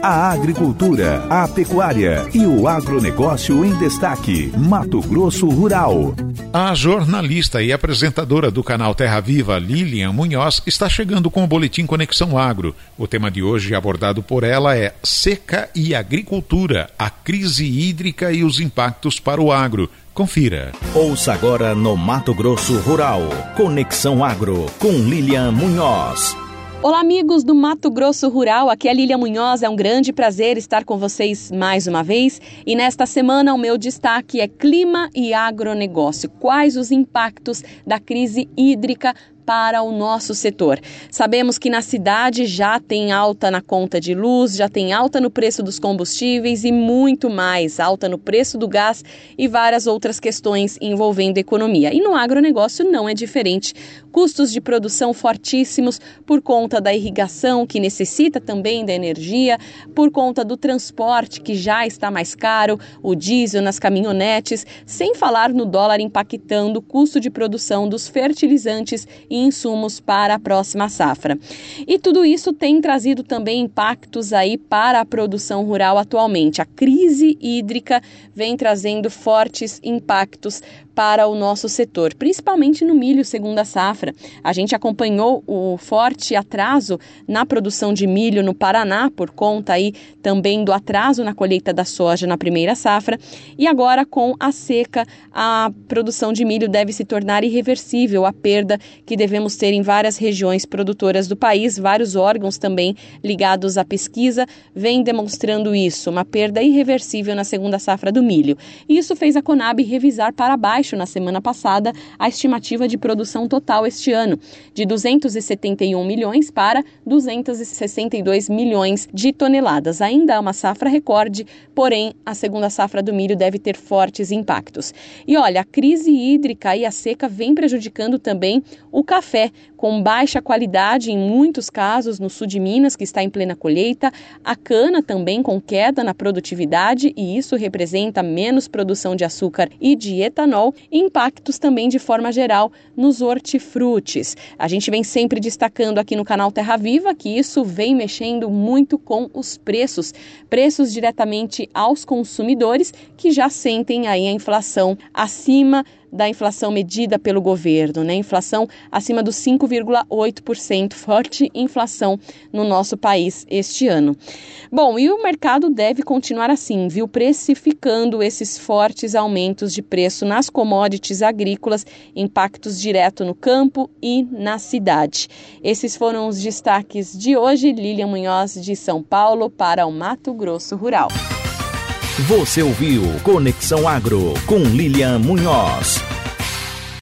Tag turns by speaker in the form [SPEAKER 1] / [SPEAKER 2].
[SPEAKER 1] A agricultura, a pecuária e o agronegócio em destaque. Mato Grosso Rural.
[SPEAKER 2] A jornalista e apresentadora do canal Terra Viva, Lilian Munhoz, está chegando com o boletim Conexão Agro. O tema de hoje abordado por ela é seca e agricultura, a crise hídrica e os impactos para o agro. Confira.
[SPEAKER 1] Ouça agora no Mato Grosso Rural. Conexão Agro com Lilian Munhoz.
[SPEAKER 3] Olá, amigos do Mato Grosso Rural. Aqui é Lília Munhoz. É um grande prazer estar com vocês mais uma vez. E nesta semana, o meu destaque é clima e agronegócio. Quais os impactos da crise hídrica para o nosso setor. Sabemos que na cidade já tem alta na conta de luz, já tem alta no preço dos combustíveis e muito mais, alta no preço do gás e várias outras questões envolvendo economia. E no agronegócio não é diferente. Custos de produção fortíssimos por conta da irrigação, que necessita também da energia, por conta do transporte, que já está mais caro, o diesel nas caminhonetes, sem falar no dólar impactando o custo de produção dos fertilizantes e insumos para a próxima safra. E tudo isso tem trazido também impactos aí para a produção rural atualmente. A crise hídrica vem trazendo fortes impactos para o nosso setor, principalmente no milho segunda safra. A gente acompanhou o forte atraso na produção de milho no Paraná por conta aí também do atraso na colheita da soja na primeira safra e agora com a seca a produção de milho deve se tornar irreversível a perda que devemos ter em várias regiões produtoras do país, vários órgãos também ligados à pesquisa vêm demonstrando isso, uma perda irreversível na segunda safra do milho. Isso fez a Conab revisar para baixo na semana passada a estimativa de produção total este ano, de 271 milhões para 262 milhões de toneladas. Ainda é uma safra recorde, porém a segunda safra do milho deve ter fortes impactos. E olha, a crise hídrica e a seca vem prejudicando também o café, com baixa qualidade em muitos casos no sul de Minas, que está em plena colheita, a cana também com queda na produtividade e isso representa menos produção de açúcar e de etanol e impactos também de forma geral nos hortifrutis. A gente vem sempre destacando aqui no canal Terra Viva que isso vem mexendo muito com os preços, preços diretamente aos consumidores que já sentem aí a inflação acima da inflação medida pelo governo, né? Inflação acima dos 5,8%, forte inflação no nosso país este ano. Bom, e o mercado deve continuar assim, viu? Precificando esses fortes aumentos de preço nas commodities agrícolas, impactos direto no campo e na cidade. Esses foram os destaques de hoje. Lilian Munhoz, de São Paulo, para o Mato Grosso Rural.
[SPEAKER 1] Você ouviu Conexão Agro com Lilian Munhoz.